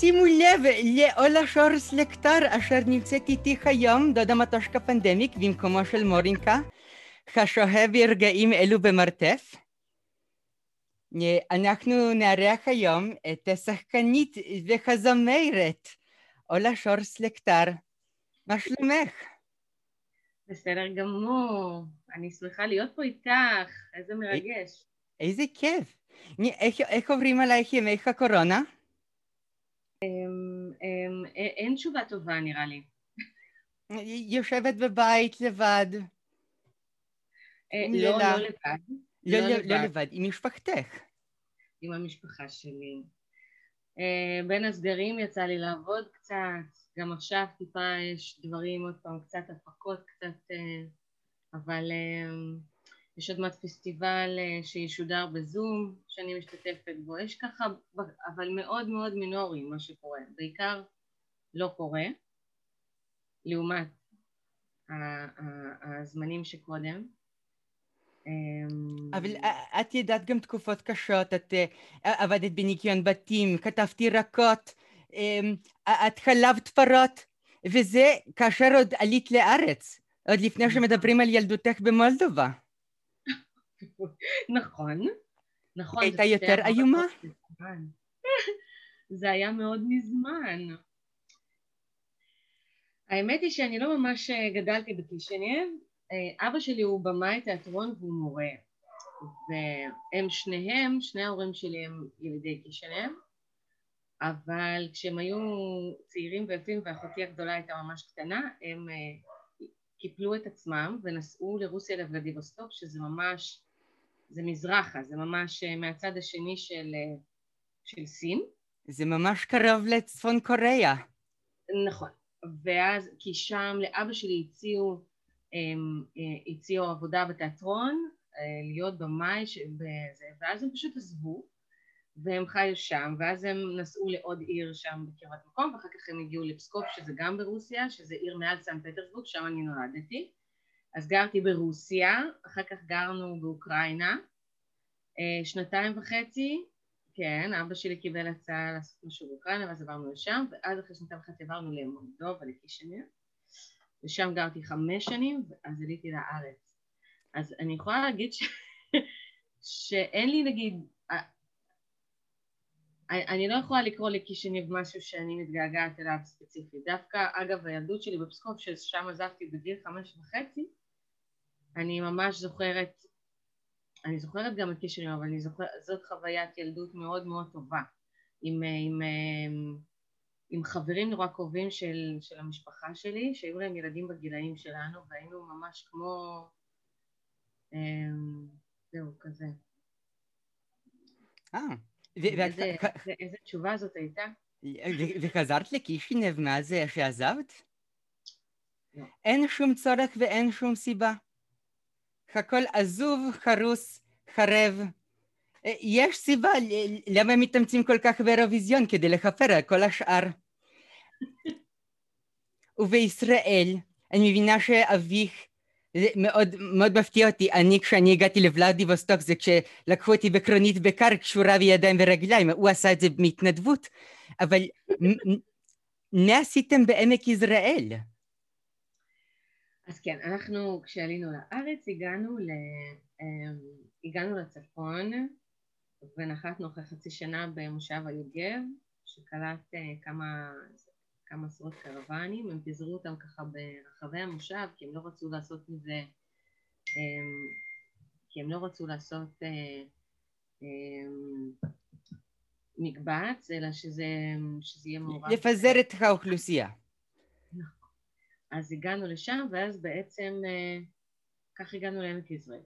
שימו לב לאולה שורס לקטר אשר נמצאת איתי היום, דודה מטושקה פנדמיק, במקומו של מורינקה, השוהה ברגעים אלו במרתף. אנחנו נארח היום את השחקנית והזמרת אולה שורס לקטר. מה שלומך? בסדר גמור, אני שמחה להיות פה איתך, איזה מרגש. איזה כיף. איך, איך עוברים עלייך ימי הקורונה? אמ, אמ, אין תשובה טובה נראה לי. יושבת בבית לבד. לא, לא לבד. לא, לא, לא לבד, עם משפחתך. עם המשפחה שלי. בין הסגרים יצא לי לעבוד קצת, גם עכשיו טיפה יש דברים, עוד פעם, קצת הפקות, קצת... אבל יש עוד מעט פסטיבל אה, שישודר בזום שאני משתתפת בו, יש ככה, אבל מאוד מאוד מינורי מה שקורה, בעיקר לא קורה, לעומת הזמנים שקודם. אמ, אבל את ידעת גם תקופות קשות, את אה, עבדת בניקיון בתים, כתבת ירקות, אמ, את חלבת פרות, וזה כאשר עוד עלית לארץ, עוד לפני נכון. שמדברים על ילדותך במולדובה. נכון, נכון. הייתה יותר איומה? זה היה מאוד מזמן. האמת היא שאני לא ממש אה, גדלתי בקישינב, אה, אבא שלי הוא במאי תיאטרון והוא מורה, והם שניהם, שני ההורים שלי הם ילידי קישינב, אבל כשהם היו צעירים ויפים ואחותי הגדולה הייתה ממש קטנה, הם אה, קיפלו את עצמם ונסעו לרוסיה לוולדיבוסטוק, שזה ממש זה מזרחה, זה ממש אה, מהצד השני של, אה, של סין. זה ממש קרוב לצפון קוריאה. נכון, ואז, כי שם לאבא שלי הציעו, הם, אה, הציעו עבודה בתיאטרון, להיות במאי, בזה, ואז הם פשוט עזבו, והם חיו שם, ואז הם נסעו לעוד עיר שם בקרבת מקום, ואחר כך הם הגיעו לפסקוף, שזה גם ברוסיה, שזה עיר מעל סן פטרסבורג, שם אני נולדתי. אז גרתי ברוסיה, אחר כך גרנו באוקראינה, שנתיים וחצי, כן, אבא שלי קיבל הצעה לעשות משהו באוקראינה ואז עברנו לשם, ואז אחרי שנתיים וחצי עברנו למולדובה, לקישנר, ושם גרתי חמש שנים, ואז עליתי לארץ. אז אני יכולה להגיד ש... שאין לי נגיד, אה, אני לא יכולה לקרוא לקישניב משהו שאני מתגעגעת אליו ספציפית. דווקא, אגב, הילדות שלי בפסקוף, ששם עזבתי בגיל חמש וחצי, אני ממש זוכרת, אני זוכרת גם את קישרים, אבל אני זוכרת, זאת חוויית ילדות מאוד מאוד טובה, עם, עם, עם, עם חברים נורא קרובים של, של המשפחה שלי, שהיו להם ילדים בגילאים שלנו, והיינו ממש כמו, אמ, זהו, כזה. אה. איזה תשובה זאת הייתה? וחזרת לקישינב מאז שעזבת? לא. אין שום צורך ואין שום סיבה. הכל עזוב, חרוס, חרב. אה, יש סיבה למה מתאמצים כל כך באירוויזיון כדי לכפר על כל השאר. ובישראל, אני מבינה שאביך, זה מאוד, מאוד מפתיע אותי, אני כשאני הגעתי לוולדיבוסטוק זה כשלקחו אותי בקרונית בקר קשורה בידיים ורגליים, הוא עשה את זה בהתנדבות, אבל מה עשיתם בעמק יזרעאל? אז כן, אנחנו כשעלינו לארץ הגענו, ל, אמ, הגענו לצפון ונחתנו אחרי חצי שנה במושב היוגב שקלט אה, כמה, כמה עשרות קרוונים, הם פיזרו אותם ככה ברחבי המושב כי הם לא רצו לעשות מזה, אמ, כי הם לא רצו לעשות אה, אמ, מקבץ אלא שזה, שזה יהיה מעורב. לפזר את האוכלוסייה. אז הגענו לשם ואז בעצם אה, כך הגענו לעמק יזרעאל.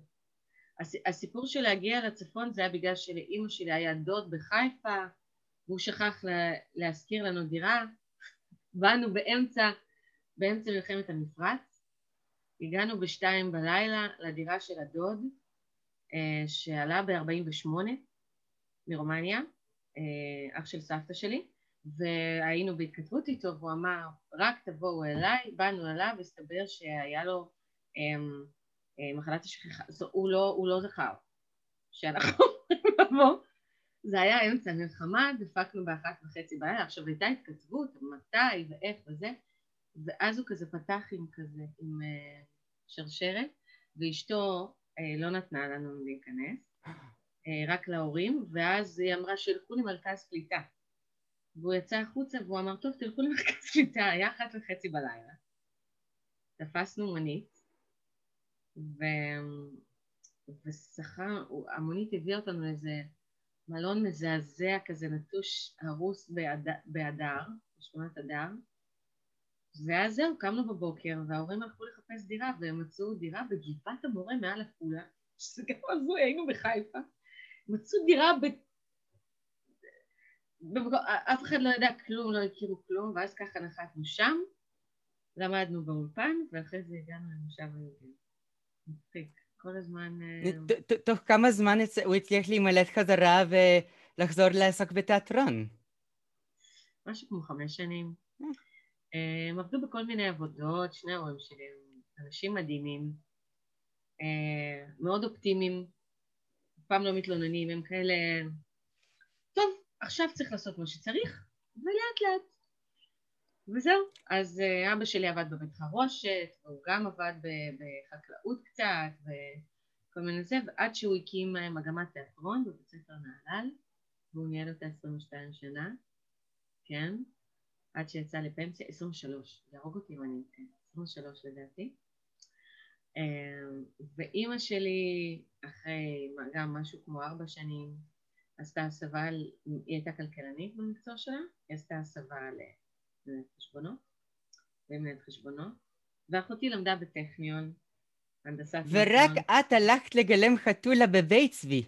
הסיפור של להגיע לצפון זה היה בגלל שלאימא שלי היה דוד בחיפה והוא שכח להשכיר לנו דירה. באנו באמצע, באמצע מלחמת המפרץ. הגענו בשתיים בלילה לדירה של הדוד אה, שעלה ב-48 מרומניה אה, אח של סבתא שלי והיינו בהתכתבות איתו והוא אמר רק תבואו אליי, באנו אליו והסתבר שהיה לו אמ, אה, מחלת השכחה, הוא לא, הוא לא זכר שאנחנו נבוא. זה היה אמצע המלחמה, דפקנו באחת וחצי בלילה, עכשיו הייתה התכתבות, מתי ואיך וזה, ואז הוא כזה פתח עם כזה, עם uh, שרשרת, ואשתו uh, לא נתנה לנו להיכנס, uh, רק להורים, ואז היא אמרה שילכו למרכז קליטה. והוא יצא החוצה והוא אמר, טוב, תלכו למרכז קליטה, היה אחת וחצי בלילה. תפסנו מונית, ו... ושכר, המונית הביאה אותנו לאיזה מלון מזעזע כזה נטוש הרוס באדר, בשכונת אדר, ואז זהו, קמנו בבוקר וההורים הלכו לחפש דירה והם מצאו דירה בגבעת המורה מעל עפולה, שזה גם הזוי, היינו בחיפה, מצאו דירה ב... אף אחד לא ידע כלום, לא הכירו כלום, ואז ככה נחתנו שם, למדנו באולפן, ואחרי זה הגענו למושב היהודי. מצחיק. כל הזמן... אה, תוך כמה זמן הוא הצליח להימלט חזרה ולחזור לעסוק בתיאטרון? משהו כמו חמש שנים. אה. אה, הם עבדו בכל מיני עבודות, שני ההורים שלי הם אנשים מדהימים, מאוד אופטימיים, אף פעם לא מתלוננים, הם כאלה... עכשיו צריך לעשות מה שצריך, ולאט לאט. וזהו. אז אבא שלי עבד בבית חרושת, והוא גם עבד בחקלאות קצת, וכל מיני זה, ועד שהוא הקים מגמת תיאטרון בבית ספר נהלל, והוא ניהל אותה 22 שנה, כן, עד שיצא לפנסיה, 23, יהרוג אותי אם אני אתן, 23 לדעתי. ואימא שלי, אחרי גם משהו כמו ארבע שנים, עשתה הסבה, היא הייתה כלכלנית במקצוע שלה, היא עשתה הסבה למנהלת חשבונות, ומנהלת חשבונות, ואחותי למדה בטכניון, הנדסת... ורק את הלכת לגלם חתולה בבית צבי,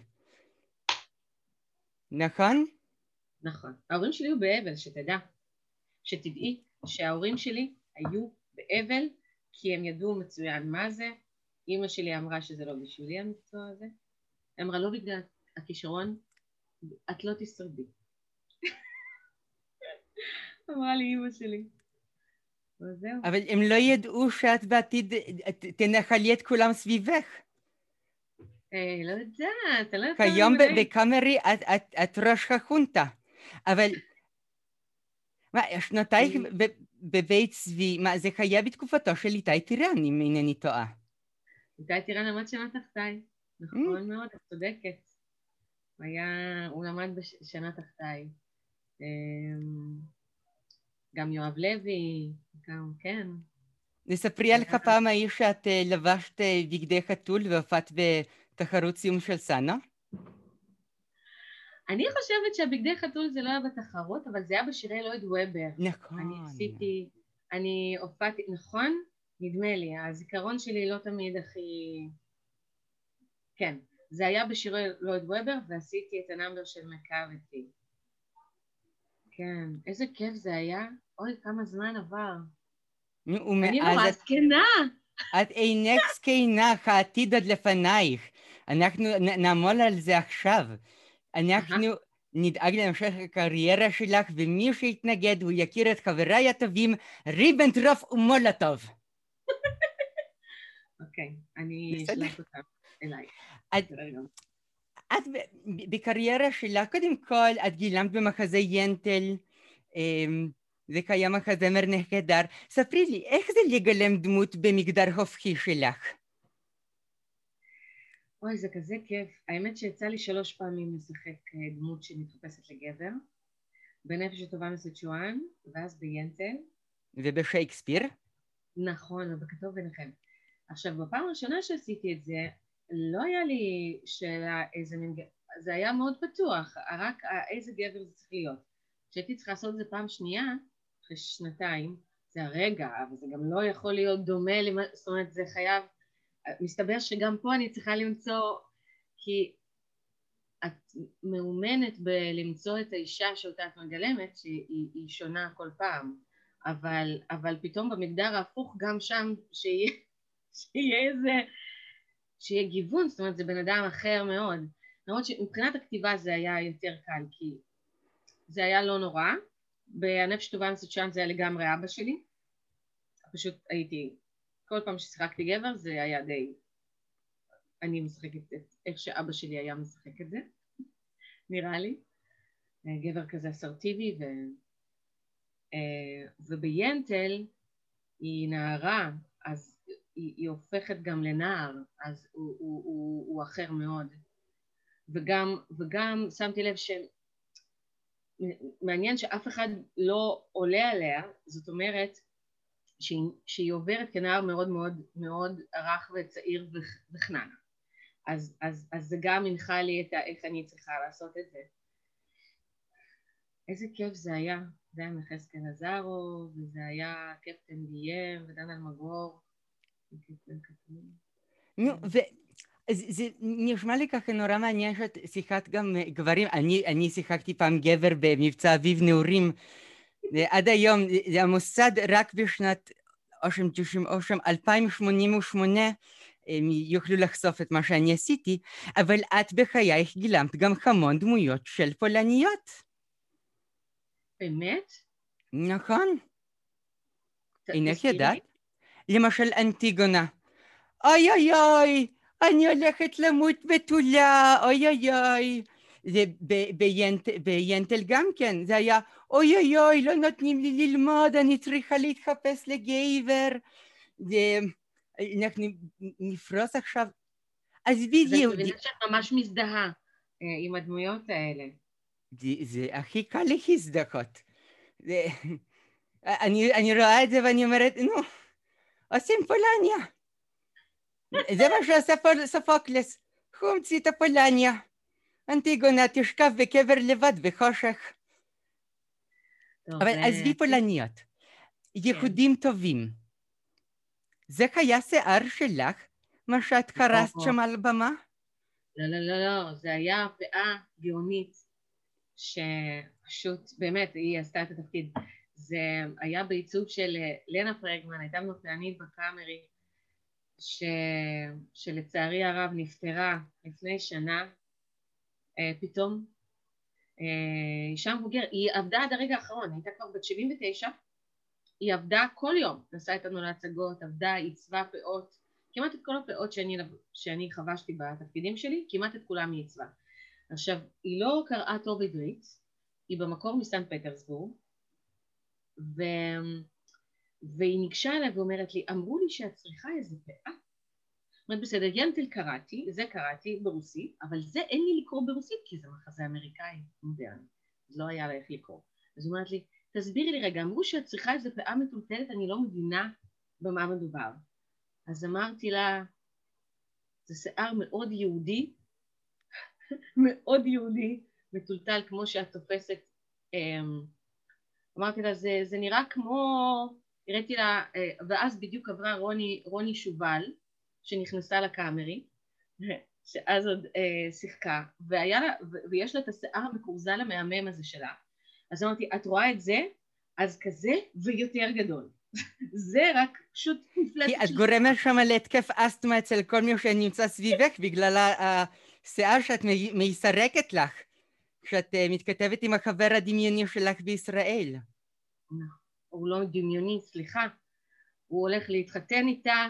נכון? נכון. ההורים שלי היו באבל, שתדע. שתדעי שההורים שלי היו באבל כי הם ידעו מצוין מה זה. אימא שלי אמרה שזה לא בשבילי המקצוע הזה. אמרה לא בגלל הכישרון, את לא תשרדי. אמרה לי אימא שלי. וזהו. אבל הם לא ידעו שאת בעתיד תנחלי את כולם סביבך. אה, לא יודעת, לא יודעת. כיום בקאמרי את ראש החונטה, אבל... מה, שנותייך בבית צבי, מה, זה היה בתקופתו של איתי טירן, אם אינני טועה. איתי טירן למד שנה תחתיי, נכון mm. מאוד, את צודקת. הוא למד בשנה תחתיי. אמ, גם יואב לוי, גם, כן. נספרי על הפעם ההיא שאת אה, לבשת אה, בגדי חתול והופעת בתחרות סיום של סאנה. אני חושבת שהבגדי חתול זה לא היה בתחרות, אבל זה היה בשירי לויד וובר. נכון. אני עשיתי, אני הופעתי, נכון? נדמה לי, הזיכרון שלי לא תמיד הכי... כן, זה היה בשירי לויד וובר ועשיתי את הנאמבר של מקארתי. כן, איזה כיף זה היה. אוי, כמה זמן עבר. אני נורא זקנה. את אינך זקנה, העתיד עוד לפנייך. אנחנו נעמול על זה עכשיו. אנחנו נדאג להמשך הקריירה שלך, ומי שיתנגד הוא יכיר את חבריי הטובים, ריבנטרוף ומולוטוב. אוקיי, אני אשלח אותם אליי. את בקריירה שלך, קודם כל, את גילמת במחזה ינטל, אמ, זה קיים מחזמר נהדר. ספרי לי, איך זה לגלם דמות במגדר הופכי שלך? אוי, זה כזה כיף. האמת שיצא לי שלוש פעמים לשחק אה, דמות שמתחפשת לגבר, בנפש הטובה מסצ'ואן, ואז ביינטל. ובשייקספיר? נכון, ובכתוב ביניכם. עכשיו, בפעם הראשונה שעשיתי את זה, לא היה לי שאלה איזה מין גבר, זה היה מאוד פתוח, רק איזה גבר זה צריך להיות. כשהייתי צריכה לעשות את זה פעם שנייה, אחרי שנתיים, זה הרגע, אבל זה גם לא יכול להיות דומה, למה, זאת אומרת זה חייב, מסתבר שגם פה אני צריכה למצוא, כי את מאומנת בלמצוא את האישה שאותה את מגלמת, שהיא שונה כל פעם, אבל, אבל פתאום במגדר ההפוך גם שם שיהיה, שיהיה איזה, שיהיה גיוון, זאת אומרת זה בן אדם אחר מאוד, למרות שמבחינת הכתיבה זה היה יותר קל, כי זה היה לא נורא, בנפש טובה מסצ'אן זה היה לגמרי אבא שלי, פשוט הייתי, כל פעם ששיחקתי גבר זה היה די, אני משחקת את איך שאבא שלי היה משחק את זה, נראה לי, גבר כזה אסרטיבי, ו... וביינטל היא נערה, אז היא, היא הופכת גם לנער, אז הוא, הוא, הוא, הוא אחר מאוד. וגם, וגם שמתי לב שמעניין שאף אחד לא עולה עליה, זאת אומרת שהיא, שהיא עוברת כנער מאוד מאוד מאוד רך וצעיר וחננה. אז, אז, אז זה גם הנחה לי את ה, איך אני צריכה לעשות את זה. איזה כיף זה היה, זה היה מחזקאל עזרו, וזה היה קפטן דיאם ודן אלמגור. נו, וזה נשמע לי ככה נורא מעניין שאת שיחקת גם גברים, אני, אני שיחקתי פעם גבר במבצע אביב נעורים עד היום, המוסד רק בשנת אושם תשעים אושם 2088 הם יוכלו לחשוף את מה שאני עשיתי, אבל את בחייך גילמת גם המון דמויות של פולניות. באמת? נכון. אינך ידעת? למשל אנטיגונה. אוי אוי אוי, אני הולכת למות בתולה, אוי אוי אוי. זה ביינטל גם כן, זה היה אוי אוי אוי, לא נותנים לי ללמוד, אני צריכה להתחפש לגייבר. זה, אנחנו נפרוס עכשיו. אז בדיוק. זה מבינה שאת ממש מזדהה אה, עם הדמויות האלה. זה, זה הכי קל להזדהות. אני, אני רואה את זה ואני אומרת, נו, עושים פולניה. זה מה שעשה סופוקלס, הוא המציא את הפולניה. אנטיגונה תשכב בקבר לבד בחושך. אבל עזבי פולניות, יהודים טובים. זה היה שיער שלך, מה שאת קרסת שם על במה? לא, לא, לא, לא, זה היה פאה גאונית, שפשוט, באמת, היא עשתה את התפקיד. זה היה בעיצוב של לנה פרגמן, הייתה מנופלנית בקאמרי, ש... שלצערי הרב נפטרה לפני שנה אה, פתאום. אה, אישה מבוגרת, היא עבדה עד הרגע האחרון, הייתה כבר בת 79, היא עבדה כל יום, נסעה איתנו להצגות, עבדה, עיצבה פאות, כמעט את כל הפאות שאני, שאני חבשתי בתפקידים שלי, כמעט את כולם היא עיצבה. עכשיו, היא לא קראה טוב עברית, היא במקור מסן פטרסבורג, ו... והיא ניגשה אליי ואומרת לי, אמרו לי שאת צריכה איזה פאה. אומרת בסדר, ינטל קראתי, זה קראתי ברוסית, אבל זה אין לי לקרוא ברוסית כי זה מחזה אמריקאי מודרני, אז לא היה לה איך לקרוא. אז היא אומרת לי, תסבירי לי רגע, אמרו שאת צריכה איזה פאה מטולטלת, אני לא מבינה במה מדובר. אז אמרתי לה, זה שיער מאוד יהודי, מאוד יהודי, מטולטל כמו שאת תופסת אמ, אמרתי לה, זה, זה נראה כמו, הראיתי לה, אה, ואז בדיוק עברה רוני, רוני שובל, שנכנסה לקאמרי, שאז עוד אה, שיחקה, והיה לה, ויש לה את השיער המקורזל המהמם הזה שלה, אז אמרתי, את רואה את זה? אז כזה ויותר גדול. זה רק פשוט מפלצת כי את גורמת שם להתקף אסתמה אצל כל מי שנמצא סביבך בגלל השיער שאת מסרקת לך. כשאת uh, מתכתבת עם החבר הדמיוני שלך בישראל. הוא לא דמיוני, סליחה. הוא הולך להתחתן איתה,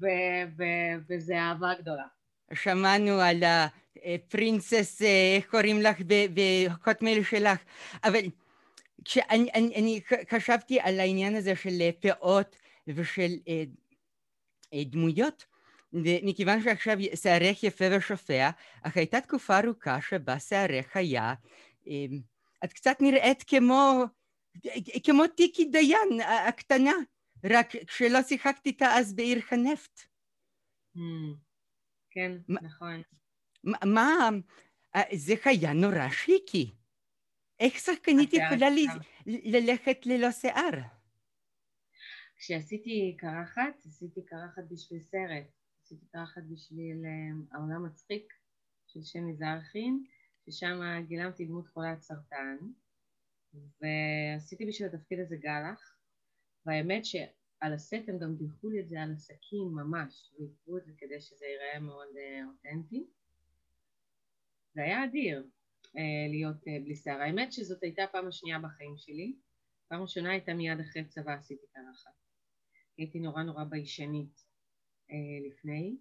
ו- ו- וזה אהבה גדולה. שמענו על הפרינסס, אה, איך קוראים לך בקוטמייל שלך, אבל כשאני אני, אני חשבתי על העניין הזה של פאות ושל אה, דמויות, ומכיוון שעכשיו שערך יפה ושופע, אך הייתה תקופה ארוכה שבה שערך היה, את קצת נראית כמו, כמו טיקי דיין הקטנה, רק כשלא שיחקת איתה אז בעיר הנפט. כן, נכון. מה, זה היה נורא שיקי. איך שחקנית יכולה ללכת ללא שיער? כשעשיתי קרחת, עשיתי קרחת בשביל סרט. עשיתי תחת בשביל אה, העולם מצחיק של שמי זרחין, ששם גילמתי דמות חולת סרטן, ועשיתי בשביל התפקיד הזה גלח, והאמת שעל הסט הם גם דיווחו לי את זה על עסקים ממש, ועיכבו את זה כדי שזה ייראה מאוד uh, אותנטי. זה היה אדיר uh, להיות בלי שיער. האמת שזאת הייתה הפעם השנייה בחיים שלי. פעם ראשונה הייתה מיד אחרי צבא עשיתי קרחת. הייתי נורא נורא ביישנית. אה, לפני.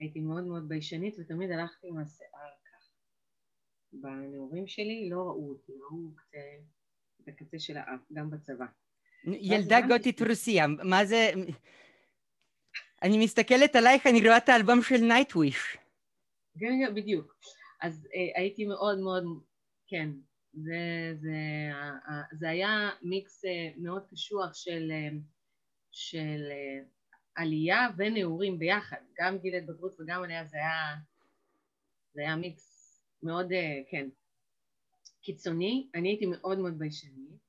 הייתי מאוד מאוד ביישנית ותמיד הלכתי עם השיער ככה. בנעורים שלי לא ראו אותי, ראו קצה, את הקצה של האף, גם בצבא. ילדה גותית רוסיה, מה זה... אני מסתכלת עלייך, אני רואה את האלבום של נייטוויש. כן, בדיוק. אז אה, הייתי מאוד מאוד, כן, זה, זה, זה היה מיקס אה, מאוד קשוח של, אה, של עלייה ונעורים ביחד, גם גיל התבגרות וגם עלייה זה היה, זה היה מיקס מאוד, כן, קיצוני, אני הייתי מאוד מאוד ביישנית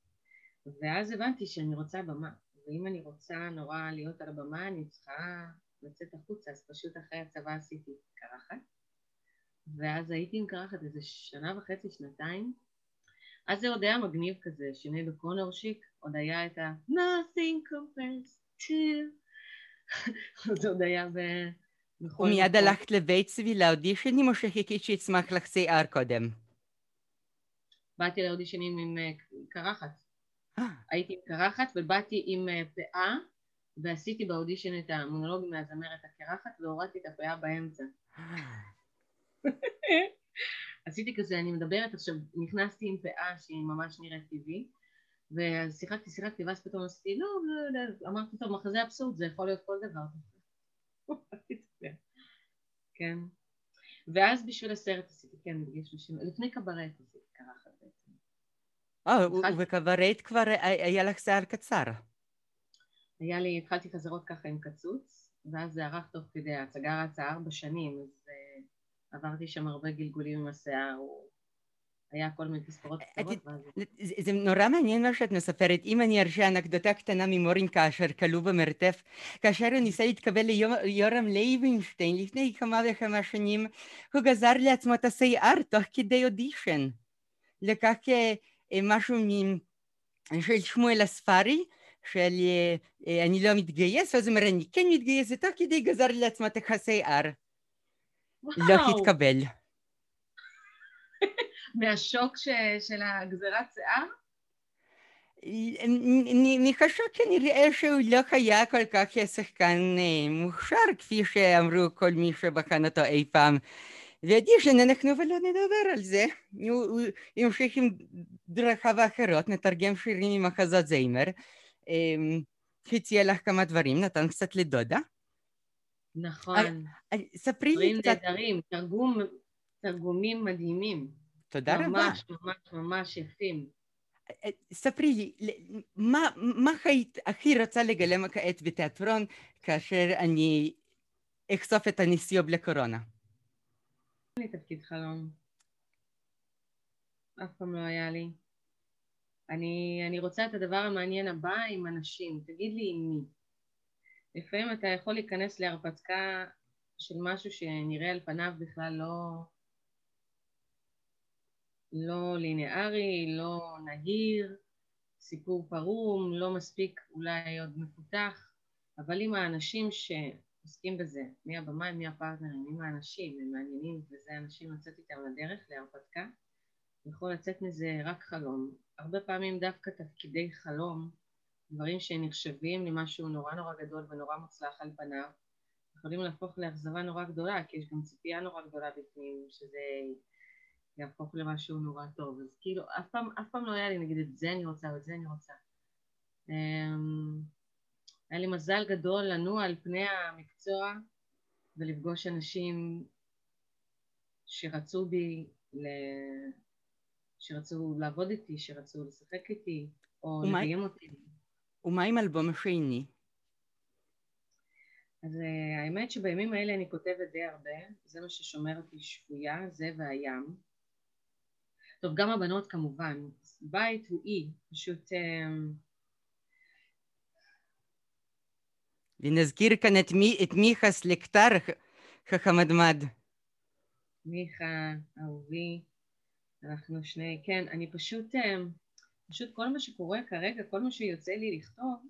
ואז הבנתי שאני רוצה במה. ואם אני רוצה נורא להיות על הבמה אני צריכה לצאת החוצה אז פשוט אחרי הצבא עשיתי קרחת. ואז הייתי עם קרחת איזה שנה וחצי, שנתיים. אז זה עוד היה מגניב כזה, שיני בקונורשיק, עוד היה את ה- nothing compares to זה עוד היה ב... ומיד הלכת לבית צבי לאודישנים או שחיכית שיצמח לך שיער קודם? באתי לאודישנים עם אה, קרחת. אה. הייתי עם קרחת ובאתי עם אה, פאה ועשיתי באודישן את המונולוג מהזמרת הקרחת והורדתי את הפאה באמצע. עשיתי כזה, אני מדברת עכשיו, נכנסתי עם פאה שהיא ממש נראית טבעי ואז שיחקתי, שיחקתי, ואז פתאום עשיתי, לא, לא, לא, אמרתי, טוב, מחזה אבסורד, זה יכול להיות כל דבר. כן. ואז בשביל הסרט עשיתי, כן, לפני קברט עשיתי קרחת בעצם. אה, ובקברט כבר היה לך שיער קצר. היה לי, התחלתי חזרות ככה עם קצוץ, ואז זה ארך תוך כדי, ההצגה רצה ארבע שנים, אז אה, עברתי שם הרבה גלגולים עם השיער, הוא היה כל מיני תספורות קצרות. זה נורא מעניין מה שאת מספרת. אם אני ארשה אנקדוטה קטנה ממורין כאשר כלוא במרתף, כאשר הוא ניסה להתקבל ליורם לייבנשטיין לפני כמה וכמה שנים, הוא גזר לעצמו את השיער תוך כדי אודישן. לקח משהו של שמואל הספרי, של אני לא מתגייס, ואז הוא אומר אני כן מתגייס, ותוך כדי גזר לעצמו את השיער. לא התקבל. מהשוק ש, של הגזירת שיער? אני כנראה שהוא לא היה כל כך שחקן אה, מוכשר כפי שאמרו כל מי שבחן אותו אי פעם. ואדישן אנחנו ולא נדבר על זה, הוא המשיך עם דרכיו האחרות, נתרגם שירים עם מחזות זיימר, אמ, הציע לך כמה דברים, נתן קצת לדודה. נכון. ספרי לי קצת... דברים נהדרים, תרגומים מדהימים. תודה רבה. ממש ממש ממש יפים. ספרי לי, מה, מה היית הכי רוצה לגלם כעת בתיאטרון כאשר אני אחשוף את הניסיוב לקורונה? אין לי תפקיד חלום. אף פעם לא היה לי. אני, אני רוצה את הדבר המעניין הבא עם אנשים. תגיד לי עם מי. לפעמים אתה יכול להיכנס להרפתקה של משהו שנראה על פניו בכלל לא, לא ליניארי, לא נהיר, סיפור פרום, לא מספיק אולי עוד מפותח, אבל עם האנשים שעוסקים בזה, מי הבמאי, מי הפרטנרים, עם האנשים, הם מעניינים וזה אנשים לצאת איתם לדרך, להרפתקה, יכול לצאת מזה רק חלום. הרבה פעמים דווקא תפקידי חלום דברים שנחשבים למשהו נורא נורא גדול ונורא מוצלח על פניו יכולים להפוך לאכזבה נורא גדולה כי יש גם ציפייה נורא גדולה בפנים שזה יהפוך למשהו נורא טוב אז כאילו אף פעם, אף פעם לא היה לי נגיד את זה אני רוצה ואת זה אני רוצה um, היה לי מזל גדול לנוע על פני המקצוע ולפגוש אנשים שרצו בי ל... שרצו לעבוד איתי, שרצו לשחק איתי או לקיים אותי ומה עם אלבום השני? אז uh, האמת שבימים האלה אני כותבת די הרבה, זה מה ששומר אותי שבויה, זה והים. טוב, גם הבנות כמובן. בית הוא אי, פשוט... Uh... ונזכיר כאן את, מי, את מיכה סלקטר חכמדמד. מיכה, אהובי, אנחנו שני, כן, אני פשוט... Uh... פשוט כל מה שקורה כרגע, כל מה שיוצא לי לכתוב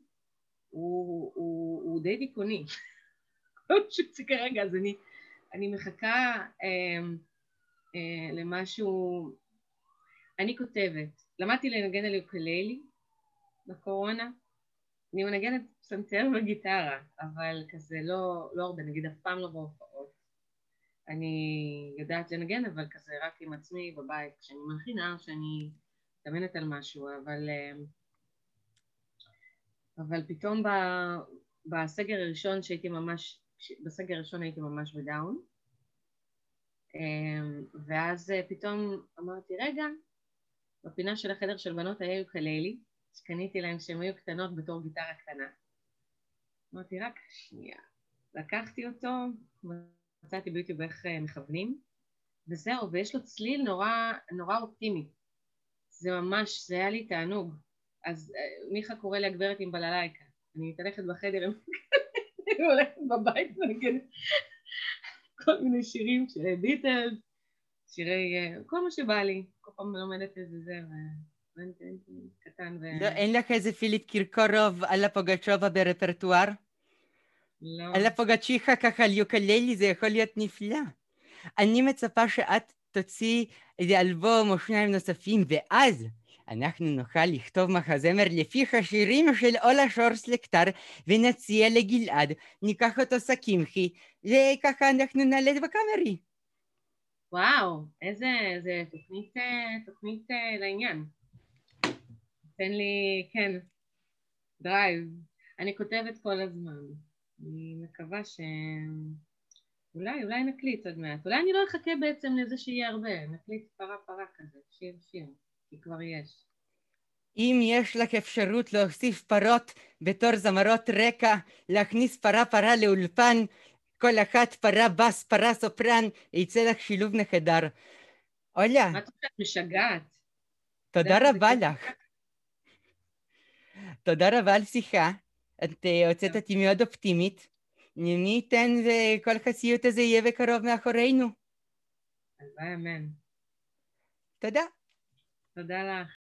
הוא, הוא, הוא די דיכאוני. כל מה שיוצא כרגע, אז אני, אני מחכה אה, אה, למשהו... אני כותבת, למדתי לנגן על יוקללי בקורונה, אני מנגנת פסנתר וגיטרה, אבל כזה לא, לא הרבה, נגיד אף פעם לא בהופעות. אני יודעת לנגן, אבל כזה רק עם עצמי בבית, כשאני מנחינה, כשאני מתאמנת על משהו, אבל, אה, אבל פתאום ב, בסגר הראשון שהייתי ממש, בסגר הראשון הייתי ממש בדאון, אה, ואז פתאום אמרתי, רגע, בפינה של החדר של בנות היה יוקללי, שקניתי להם כשהן היו קטנות בתור גיטרה קטנה. אמרתי, רק שנייה. לקחתי אותו, מצאתי ביוטיוב איך אה, מכוונים, וזהו, ויש לו צליל נורא, נורא אופטימי. זה ממש, זה היה לי תענוג. אז אה, מיכה קורא לי הגברת עם בללייקה. אני מתהלכת בחדר, אני הולכת בבית ונגנת כל מיני שירים של ביטלס, שירי, אה, כל מה שבא לי. כל פעם לומדת איזה זה, קטן ו... לא, אין לך איזה פילית קירקורוב על הפוגצ'ובה ברפרטואר? לא. על הפוגצ'יחה ככה על יוקללי זה יכול להיות נפלא. אני מצפה שאת תוציא איזה אלבום או שניים נוספים, ואז אנחנו נוכל לכתוב מחזמר לפי השירים של אולה שור סלקטר, ונציע לגלעד, ניקח אותו סקימחי, וככה אנחנו נעלה בקאמרי. וואו, איזה, איזה תוכנית, תוכנית לעניין. תן לי, כן, drive. אני כותבת כל הזמן. אני מקווה ש... אולי, אולי נקליט עוד מעט. אולי אני לא אחכה בעצם לזה שיהיה הרבה. נקליט פרה פרה כזה, שיר שיר, כי כבר יש. אם יש לך אפשרות להוסיף פרות בתור זמרות רקע, להכניס פרה פרה לאולפן, כל אחת פרה בס, פרה סופרן, יצא לך שילוב נחדר. אולה. מה את? משגעת. תודה רבה לך. תודה רבה על שיחה. את אה, הוצאת אותי מאוד אופטימית. מי ייתן וכל הסיוט הזה יהיה בקרוב מאחורינו. הלוואי אמן. תודה. תודה לך.